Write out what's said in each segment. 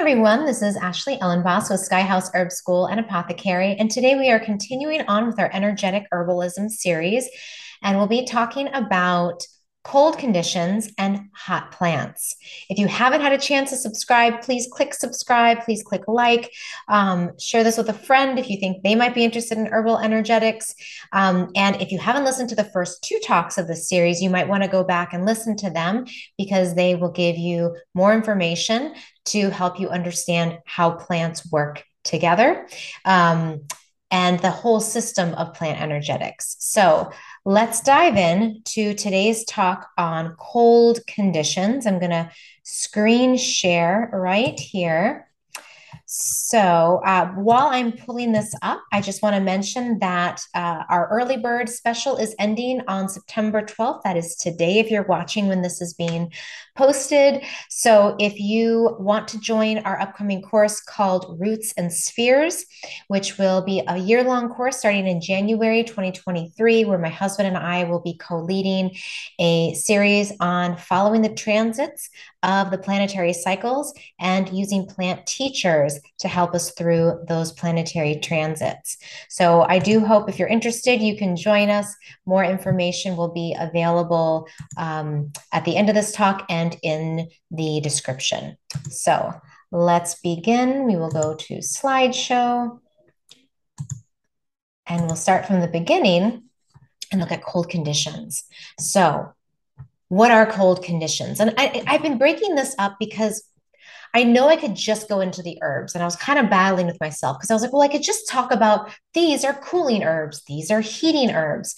everyone, this is Ashley Ellenboss with Skyhouse Herb School and Apothecary, and today we are continuing on with our energetic herbalism series, and we'll be talking about cold conditions, and hot plants. If you haven't had a chance to subscribe, please click subscribe, please click like, um, share this with a friend if you think they might be interested in herbal energetics. Um, and if you haven't listened to the first two talks of the series, you might want to go back and listen to them because they will give you more information to help you understand how plants work together. Um, and the whole system of plant energetics. So, Let's dive in to today's talk on cold conditions. I'm going to screen share right here. So uh, while I'm pulling this up, I just want to mention that uh, our early bird special is ending on September 12th. That is today, if you're watching when this is being posted. So if you want to join our upcoming course called Roots and Spheres, which will be a year long course starting in January 2023, where my husband and I will be co leading a series on following the transits of the planetary cycles and using plant teachers to help us through those planetary transits. So I do hope if you're interested, you can join us. More information will be available um, at the end of this talk and in the description. So let's begin. We will go to slideshow and we'll start from the beginning and look at cold conditions. So what are cold conditions? And I, I've been breaking this up because I know I could just go into the herbs and I was kind of battling with myself because I was like, well, I could just talk about these are cooling herbs, these are heating herbs.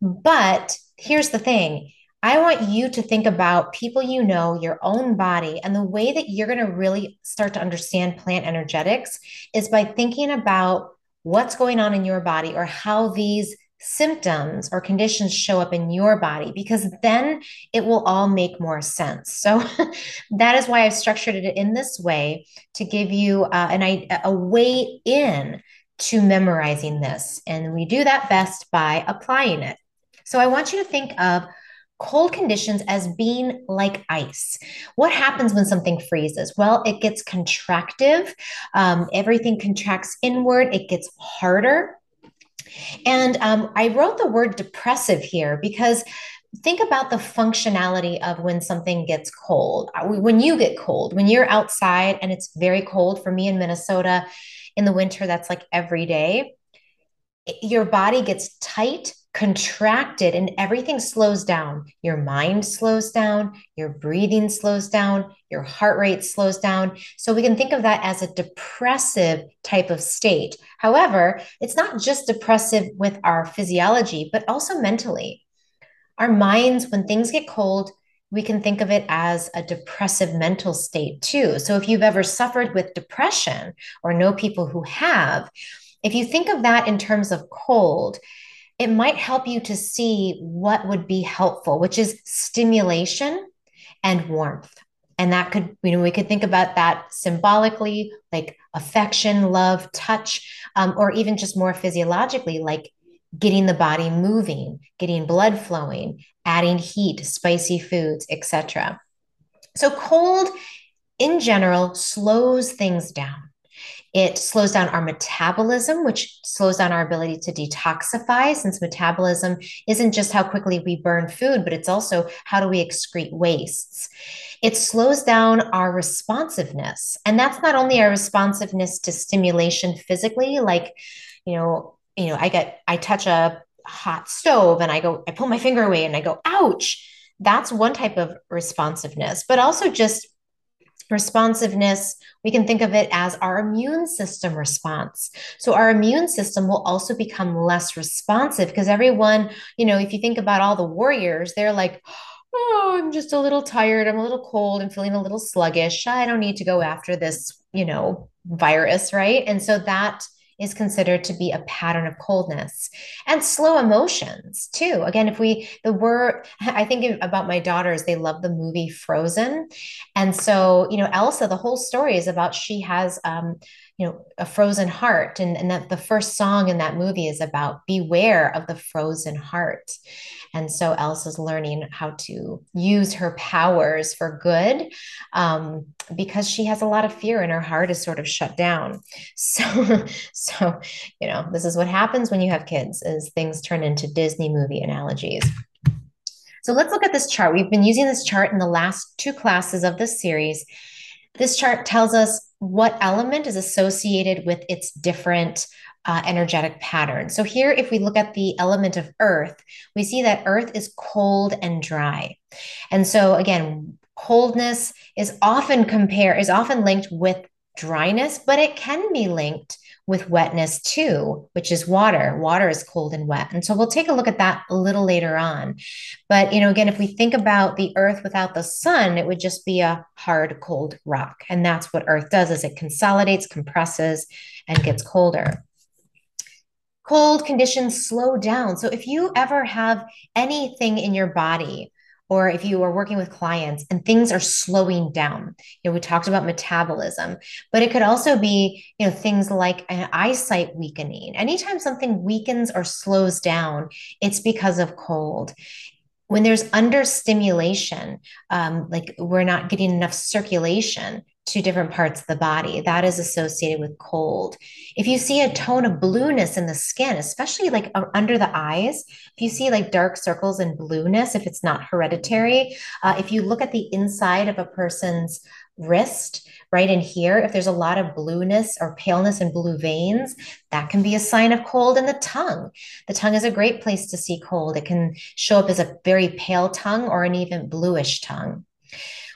But here's the thing I want you to think about people you know, your own body, and the way that you're going to really start to understand plant energetics is by thinking about what's going on in your body or how these symptoms or conditions show up in your body because then it will all make more sense. So that is why I've structured it in this way to give you uh, an a way in to memorizing this and we do that best by applying it. So I want you to think of cold conditions as being like ice. What happens when something freezes? Well, it gets contractive. Um, everything contracts inward. It gets harder. And um, I wrote the word depressive here because think about the functionality of when something gets cold. Uh, when you get cold, when you're outside and it's very cold, for me in Minnesota in the winter, that's like every day, your body gets tight contracted and everything slows down. Your mind slows down, your breathing slows down, your heart rate slows down. So we can think of that as a depressive type of state. However, it's not just depressive with our physiology, but also mentally. Our minds, when things get cold, we can think of it as a depressive mental state too. So if you've ever suffered with depression or know people who have, if you think of that in terms of cold, it might help you to see what would be helpful, which is stimulation and warmth. And that could, you know, we could think about that symbolically, like affection, love, touch, um, or even just more physiologically, like getting the body moving, getting blood flowing, adding heat, spicy foods, etc. So cold in general slows things down. It slows down our metabolism, which slows down our ability to detoxify, since metabolism isn't just how quickly we burn food, but it's also how do we excrete wastes. It slows down our responsiveness. And that's not only our responsiveness to stimulation physically, like, you know, you know, I get, I touch a hot stove and I go, I pull my finger away and I go, ouch. That's one type of responsiveness, but also just responsiveness, we can think of it as our immune system response. So our immune system will also become less responsive because everyone, you know, if you think about all the warriors, they're like, oh, I'm just a little tired. I'm a little cold. I'm feeling a little sluggish. I don't need to go after this, you know, virus, right? And so that is considered to be a pattern of coldness and slow emotions too. Again, if we, the word, I think about my daughters, they love the movie Frozen. And so, you know, Elsa, the whole story is about she has, um, you know, a frozen heart. And, and that the first song in that movie is about beware of the frozen heart. And so Elsa's learning how to use her powers for good um, because she has a lot of fear and her heart is sort of shut down. So, so, you know, this is what happens when you have kids is things turn into Disney movie analogies. So let's look at this chart. We've been using this chart in the last two classes of this series. This chart tells us what element is associated with its different uh, energetic patterns. So here, if we look at the element of earth, we see that earth is cold and dry. And so again, coldness is often compare is often linked with dryness, but it can be linked with wetness too, which is water. Water is cold and wet. And so we'll take a look at that a little later on. But, you know, again, if we think about the earth without the sun, it would just be a hard, cold rock. And that's what earth does is it consolidates, compresses, and gets colder cold conditions slow down. So if you ever have anything in your body or if you are working with clients and things are slowing down. You know we talked about metabolism but it could also be you know things like an eyesight weakening. Anytime something weakens or slows down it's because of cold. When there's understimulation um, like we're not getting enough circulation to different parts of the body. That is associated with cold. If you see a tone of blueness in the skin, especially like under the eyes, if you see like dark circles and blueness, if it's not hereditary, uh, if you look at the inside of a person's wrist, right in here, if there's a lot of blueness or paleness and blue veins, that can be a sign of cold in the tongue. The tongue is a great place to see cold. It can show up as a very pale tongue or an even bluish tongue.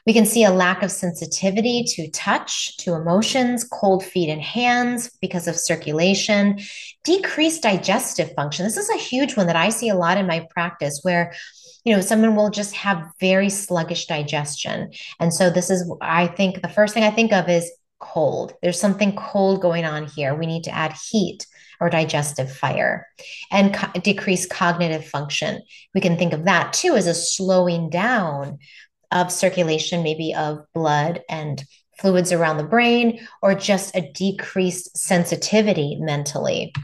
We can see a lack of sensitivity to touch, to emotions, cold feet and hands because of circulation, decreased digestive function. This is a huge one that I see a lot in my practice where you know someone will just have very sluggish digestion. And so this is i think the first thing i think of is cold. There's something cold going on here. We need to add heat or digestive fire and co- decrease cognitive function. We can think of that too as a slowing down of circulation, maybe of blood and fluids around the brain, or just a decreased sensitivity mentally.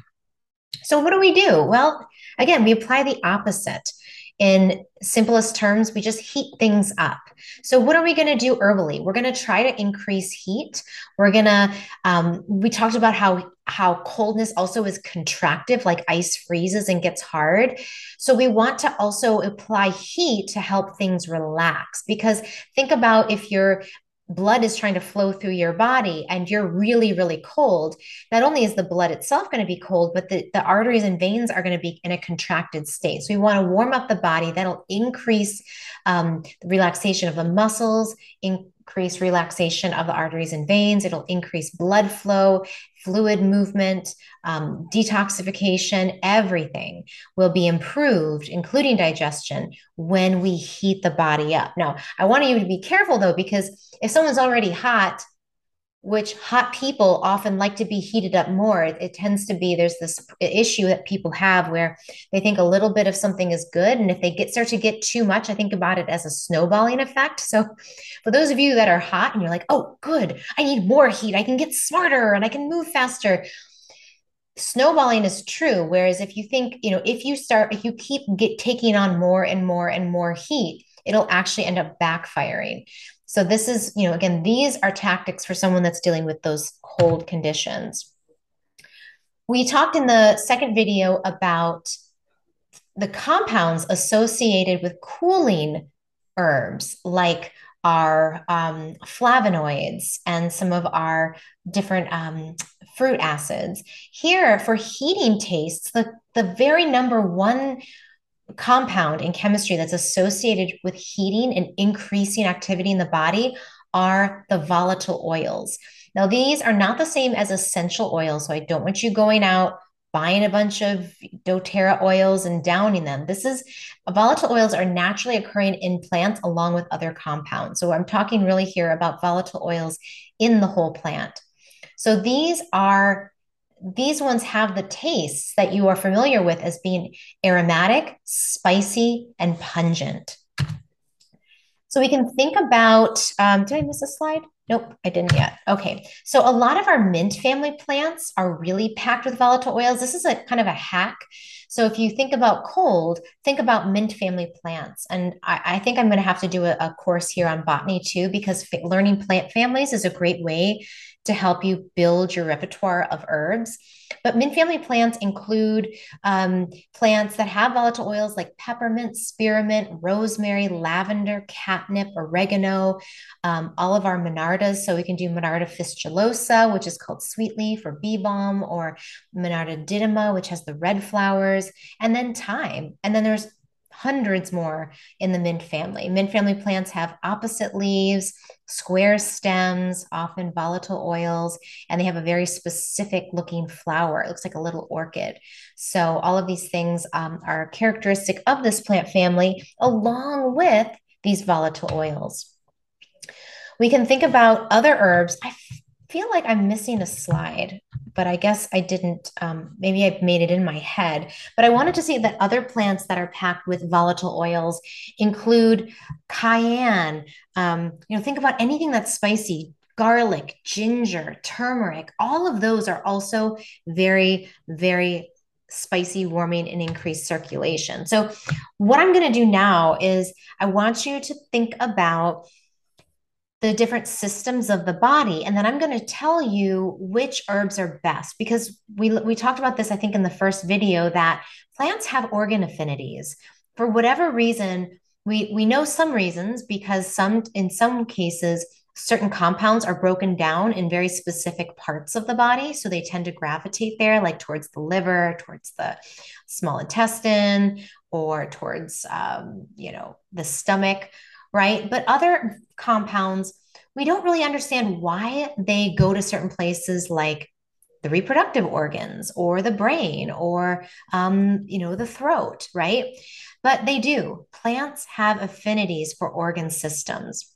So, what do we do? Well, again, we apply the opposite in simplest terms, we just heat things up. So, what are we going to do herbally? We're going to try to increase heat. We're going to, um, we talked about how how coldness also is contractive, like ice freezes and gets hard. So, we want to also apply heat to help things relax. Because think about if you're blood is trying to flow through your body and you're really really cold not only is the blood itself going to be cold but the, the arteries and veins are going to be in a contracted state. So we want to warm up the body that'll increase um, the relaxation of the muscles increase relaxation of the arteries and veins it'll increase blood flow fluid movement, um, detoxification, everything will be improved, including digestion, when we heat the body up. Now, I want you to be careful though, because if someone's already hot, which hot people often like to be heated up more. It, it, tends to be there's this issue that people have where they think a little bit of something is good, and if they get start to get too much, I think about it as a snowballing effect. So, for those of you that are hot and you're like, "Oh, good, I need more heat. I can get smarter and I can move faster." Snowballing is true. Whereas if you think, you know, if you start, if you keep get taking on more and more and more heat, it'll actually end up backfiring. So this is, you know, again, these are tactics for someone that's dealing with those cold conditions. We talked in the second video about the compounds associated with cooling herbs like our um, flavonoids and some of our different um, fruit acids. Here, for heating tastes, the, the very number one compound in chemistry that's associated with heating and increasing activity in the body are the volatile oils. Now, these are not the same as essential oils. So I don't want you going out buying a bunch of doTERRA oils and downing them. This is volatile oils are naturally occurring in plants along with other compounds. So I'm talking really here about volatile oils in the whole plant. So these are these ones have the tastes that you are familiar with as being aromatic, spicy, and pungent. So we can think about, um, did I miss a slide? Nope, I didn't yet. Okay. So a lot of our mint family plants are really packed with volatile oils. This is a kind of a hack. So if you think about cold, think about mint family plants. And I, I think I'm going to have to do a, a, course here on botany too, because learning plant families is a great way to help you build your repertoire of herbs. But mint family plants include um, plants that have volatile oils like peppermint, spearmint, rosemary, lavender, catnip, oregano, um, all of our monardas. So we can do Monarda fistulosa, which is called sweet leaf or bee balm, or Monarda didyma, which has the red flowers, and then thyme. And then there's hundreds more in the mint family. Mint family plants have opposite leaves, square stems, often volatile oils, and they have a very specific looking flower. It looks like a little orchid. So, all of these things um, are characteristic of this plant family, along with these volatile oils. We can think about other herbs. I feel like I'm missing a slide, but I guess I didn't. Um, maybe I've made it in my head. But I wanted to see that other plants that are packed with volatile oils include cayenne. Um, you know, think about anything that's spicy. Garlic, ginger, turmeric, all of those are also very, very spicy, warming, and increased circulation. So, what I'm going to do now is I want you to think about the different systems of the body and then i'm going to tell you which herbs are best because we we talked about this i think in the first video that plants have organ affinities. For whatever reason we we know some reasons because some in some cases certain compounds are broken down in very specific parts of the body so they tend to gravitate there like towards the liver towards the small intestine or towards um, you know the stomach right? But other compounds, we don't really understand why they go to certain places like the reproductive organs or the brain or um, you know the throat right? But they do. Plants have affinities for organ systems.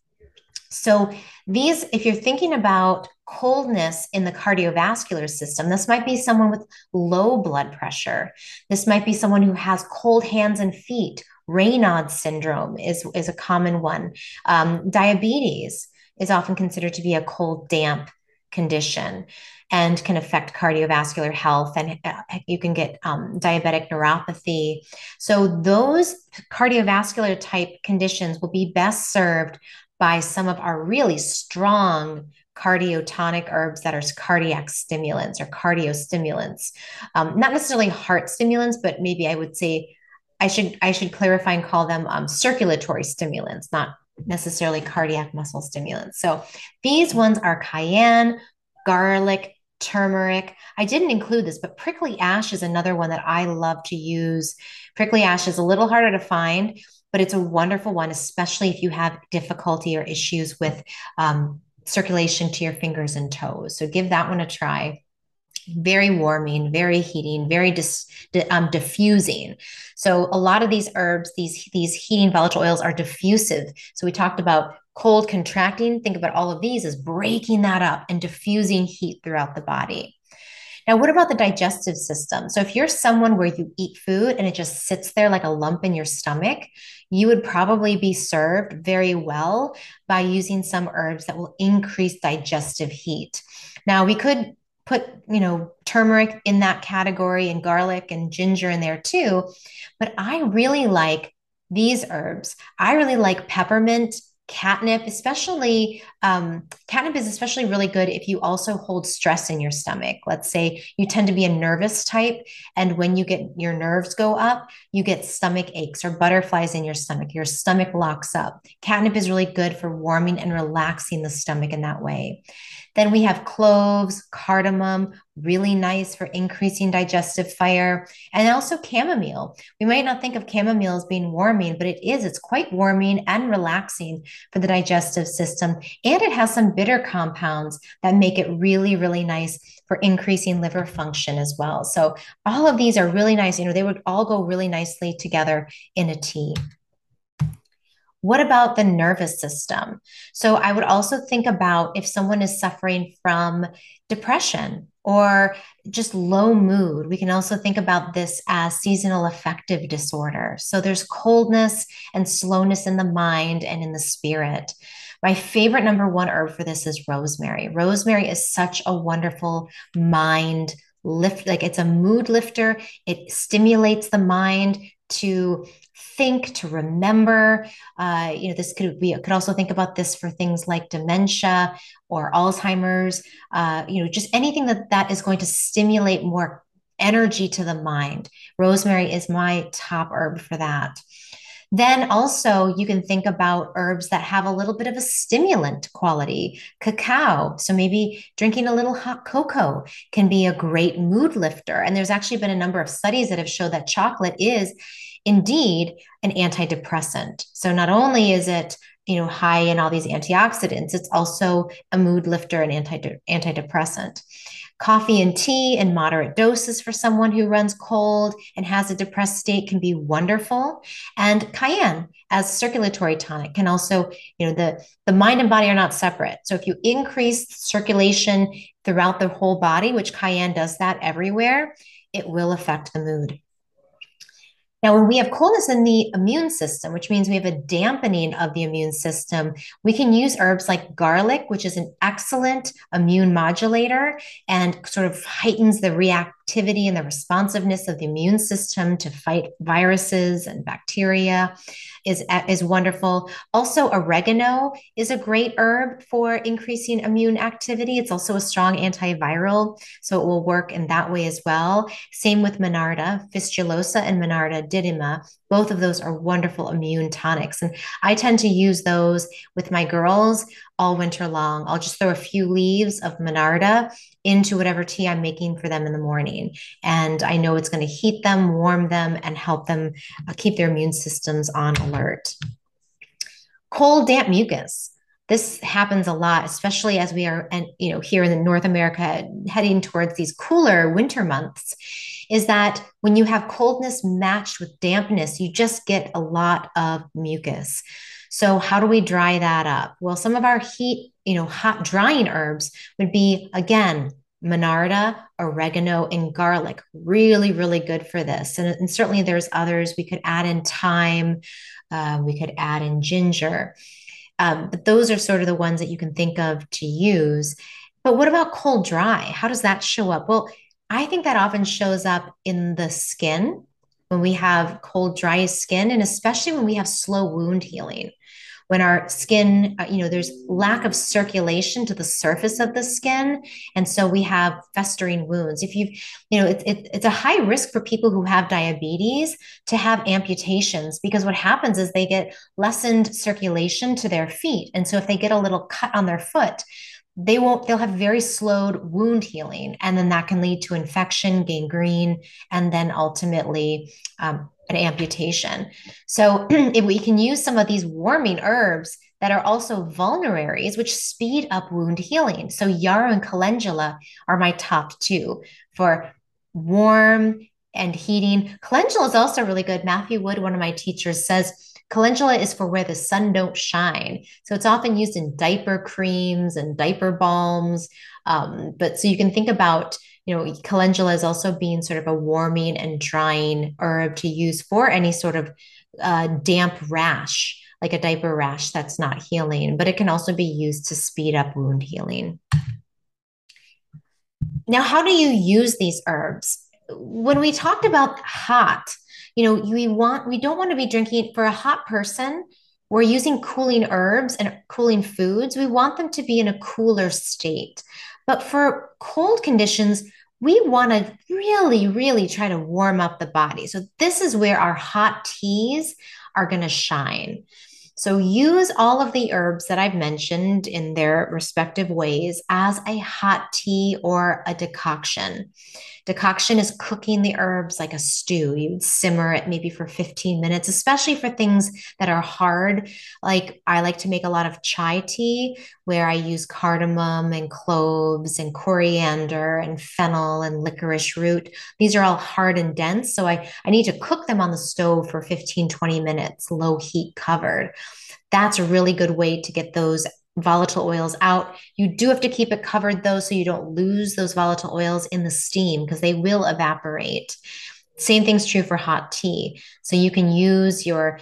So these if you're thinking about coldness in the cardiovascular system this might be someone with low blood pressure. This might be someone who has cold hands and feet Raynaud's syndrome is, is a common one. Um, diabetes is often considered to be a cold, damp condition and can affect cardiovascular health and uh, you can get um, diabetic neuropathy so those cardiovascular type conditions will be best served by some of our really strong cardiotonic herbs that are cardiac stimulants or cardiostimulants um, not necessarily heart stimulants but maybe i would say I should I should clarify and call them um, circulatory stimulants, not necessarily cardiac muscle stimulants. So these ones are cayenne, garlic, turmeric. I didn't include this, but prickly ash is another one that I love to use. Prickly ash is a little harder to find, but it's a wonderful one, especially if you have difficulty or issues with um, circulation to your fingers and toes. So give that one a try very warming, very heating, very dis, um, diffusing. So a lot of these herbs, these these heating volatile oils are diffusive. So we talked about cold contracting. Think about all of these as breaking that up and diffusing heat throughout the body. Now, what about the digestive system? So, if you're someone where you eat food and it just sits there like a lump in your stomach, you would probably be served very well by using some herbs that will increase digestive heat. Now, we could put you know turmeric in that category and garlic and ginger in there too. But i really like these herbs. I really like peppermint catnip especially um, catnip is especially really good if you also hold stress in your stomach. Let's say you tend to be a nervous type and when you get your nerves go up you get stomach aches or butterflies in your stomach. Your stomach locks up. Catnip is really good for warming and relaxing the stomach in that way then we have cloves, cardamom, really nice for increasing digestive fire, and also chamomile. We might not think of chamomile as being warming, but it is. It's quite warming and relaxing for the digestive system. And it has some bitter compounds that make it really, really nice for increasing liver function as well. So all of these are really nice. You know, they would all go really nicely together in a tea. What about the nervous system? So I would also think about if someone is suffering from depression or just low mood. We can also think about this as seasonal affective disorder. So there's coldness and slowness in the mind and in the spirit. My favorite number one herb for this is rosemary. Rosemary is such a wonderful mind lift, like it's a mood lifter. It stimulates the mind to think, to remember. Uh, you know, this could be could also think about this for things like dementia or Alzheimer's. Uh, you know, just anything that that is going to stimulate more energy to the mind. Rosemary is my top herb for that. Then also, you can think about herbs that have a little bit of a stimulant quality. Cacao. So maybe drinking a little hot cocoa can be a great mood lifter. And there's actually been a number of studies that have showed that chocolate is indeed an antidepressant. So not only is it you know high in all these antioxidants it's also a mood lifter and anti antidepressant Coffee and tea in moderate doses for someone who runs cold and has a depressed state can be wonderful. And cayenne as circulatory tonic can also, you know, the, the mind and body are not separate. So if you increase circulation throughout the whole body, which cayenne does that everywhere, it will affect the mood. Now, when we have coldness in the immune system, which means we have a dampening of the immune system, we can use herbs like garlic, which is an excellent immune modulator and sort of heightens the reactivity and the responsiveness of the immune system to fight viruses and bacteria is, is wonderful. Also, oregano is a great herb for increasing immune activity. It's also a strong antiviral, so it will work in that way as well. Same with Monarda, fistulosa and Monarda didyma. Both of those are wonderful immune tonics. And I tend to use those with my girls all winter long. I'll just throw a few leaves of Monarda into whatever tea I'm making for them in the morning. And I know it's going to heat them, warm them, and help them uh, keep their immune systems on alert. Cold, damp mucus. This happens a lot, especially as we are, and you know, here in North America, heading towards these cooler winter months. Is that when you have coldness matched with dampness, you just get a lot of mucus. So, how do we dry that up? Well, some of our heat, you know, hot drying herbs would be again, monarda, oregano, and garlic. Really, really good for this. And, and certainly there's others. We could add in thyme, uh, we could add in ginger. Um, but those are sort of the ones that you can think of to use. But what about cold dry? How does that show up? Well, I think that often shows up in the skin when we have cold, dry skin, and especially when we have slow wound healing when our skin, uh, you know, there's lack of circulation to the surface of the skin. And so we have festering wounds. If you've, you know, it, it, it's a high risk for people who have diabetes to have amputations because what happens is they get lessened circulation to their feet. And so if they get a little cut on their foot, they won't they'll have very slowed wound healing and then that can lead to infection gangrene and then ultimately um, an amputation. So if we can use some of these warming herbs that are also vulneraries, which speed up wound healing. So yarrow and calendula are my top two for warm and heating. Calendula is also really good. Matthew Wood, one of my teachers, says calendula is for where the sun don't shine. So it's often used in diaper creams and diaper balms. Um, but so you can think about you know, calendula is also being sort of a warming and drying herb to use for any sort of uh, damp rash, like a diaper rash that's not healing, but it can also be used to speed up wound healing. Now, how do you use these herbs? When we talked about hot, you know, we want we don't want to be drinking for a hot person. We're using cooling herbs and cooling foods. We want them to be in a cooler state. But for cold conditions, we want to really, really try to warm up the body. So, this is where our hot teas are going to shine. So, use all of the herbs that I've mentioned in their respective ways as a hot tea or a decoction. Decoction is cooking the herbs like a stew. You'd simmer it maybe for 15 minutes, especially for things that are hard. Like I like to make a lot of chai tea where I use cardamom and cloves and coriander and fennel and licorice root. These are all hard and dense. So I, I need to cook them on the stove for 15, 20 minutes, low heat covered. That's a really good way to get those volatile oils out. You do have to keep it covered though, so you don't lose those volatile oils in the steam because they will evaporate. Same thing's true for hot tea. So you can use your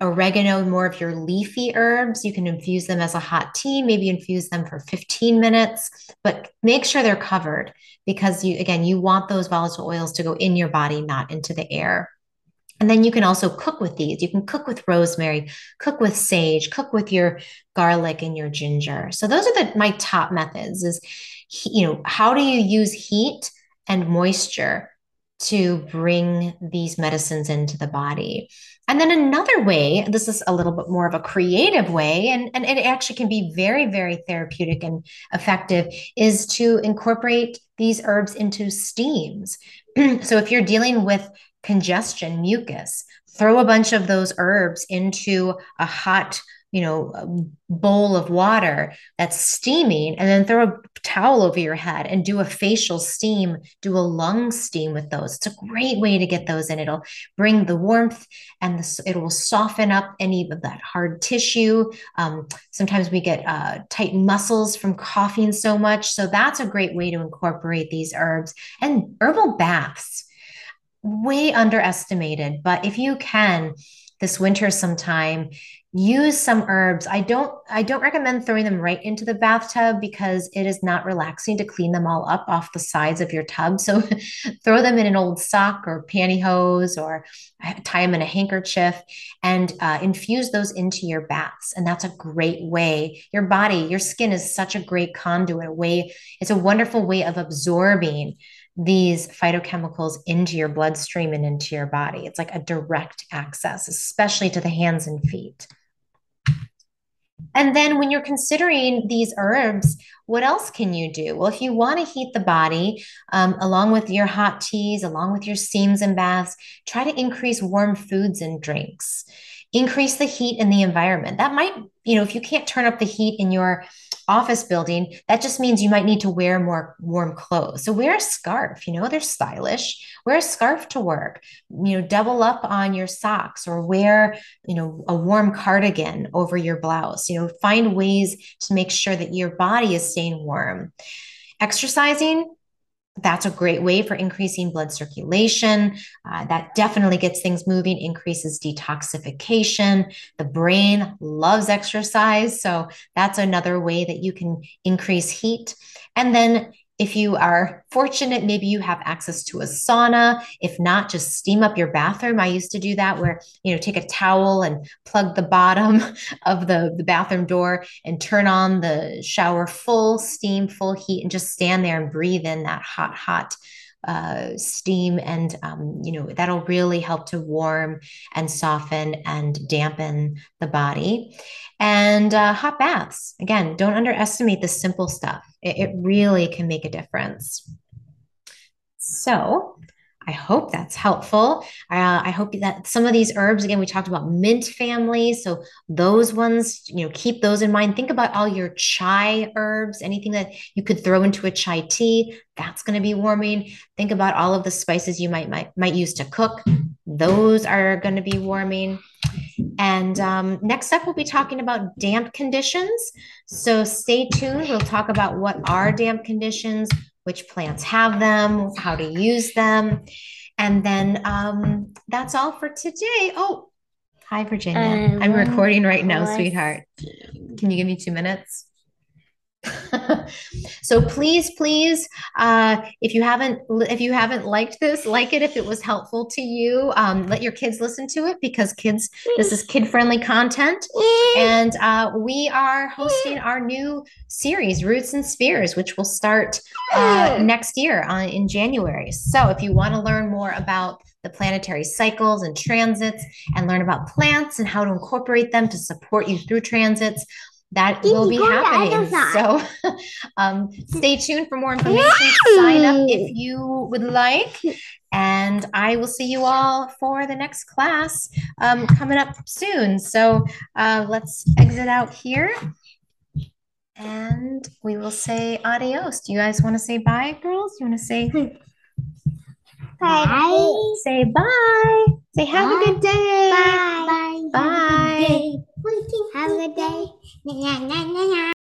oregano, more of your leafy herbs. You can infuse them as a hot tea, maybe infuse them for 15 minutes, but make sure they're covered because you, again, you want those volatile oils to go in your body, not into the air. And then you can also cook with these. You can cook with rosemary, cook with sage, cook with your garlic and your ginger. So those are the my top methods is you know, how do you use heat and moisture to bring these medicines into the body? And then another way, this is a little bit more of a creative way, and, and it actually can be very, very therapeutic and effective, is to incorporate these herbs into steams. so if you're dealing with congestion, mucus, throw a bunch of those herbs into a hot you know, bowl of water that's steaming, and then throw a towel over your head and do a facial steam, do a lung steam with those. It's a great way to get those in. It'll bring the warmth and the, it will soften up any of that hard tissue. Um, sometimes we get uh, tight muscles from coughing so much. So that's a great way to incorporate these herbs and herbal baths. Way underestimated, but if you can, this winter sometime use some herbs. I don't i don't recommend throwing them right into the bathtub because it is not relaxing to clean them all up off the sides of your tub. So throw them in an old sock or pantyhose or tie them in a handkerchief and uh, infuse those into your baths. And that's a great way. Your body your skin is such a great conduit a way it's a wonderful way of absorbing these phytochemicals into your bloodstream and into your body. It's like a direct access, especially to the hands and feet. And then when you're considering these herbs, what else can you do? Well, if you want to heat the body, um, along with your hot teas, along with your steams and baths, try to increase warm foods and drinks. Increase the heat in the environment. That might, you know, if you can't turn up the heat in your office building, that just means you might need to wear more warm clothes. So wear a scarf, you know, they're stylish. Wear a scarf to work, you know, double up on your socks or wear, you know, a warm cardigan over your blouse. You know, find ways to make sure that your body is staying warm. Exercising, that's a great way for increasing blood circulation. Uh, that definitely gets things moving, increases detoxification. The brain loves exercise. So that's another way that you can increase heat. And then if you are fortunate, maybe you have access to a sauna. If not, just steam up your bathroom. I used to do that where, you know, take a towel and plug the bottom of the, the bathroom door and turn on the shower full steam, full heat, and just stand there and breathe in that hot, hot uh, steam and um, you know that'll really help to warm and soften and dampen the body. And uh, hot baths. Again don't underestimate the simple stuff. It, it really can make a difference. So I hope that's helpful. Uh, I hope that some of these herbs, again, we talked about mint family. So those ones, you know, keep those in mind. Think about all your chai herbs, anything that you could throw into a chai tea, that's going to be warming. Think about all of the spices you might, might, might use to cook. Those are going to be warming. And um, next up, we'll be talking about damp conditions. So stay tuned. We'll talk about what are damp conditions, which plants have them, how to use them. And then um, that's all for today. Oh, hi, Virginia. Um, I'm recording right now, sweetheart. Can you give me two minutes? so please please uh, if you haven't if you haven't liked this like it if it was helpful to you. Um, let your kids listen to it because kids this is kid friendly content. And uh, we are hosting our new series roots and spheres which will start uh, next year uh, in january. So if you want to learn more about the planetary cycles and transits and learn about plants and how to incorporate them to support you through transits that will be happening. So um, stay tuned for more information. Sign up if you would like. And I will see you all for the next class um, coming up soon. So uh, let's exit out here. And we will say adios. Do you guys want to say bye, girls? You want to say bye? bye. Say bye. Say have bye. a good day. Bye. Bye. Bye. Have a good day.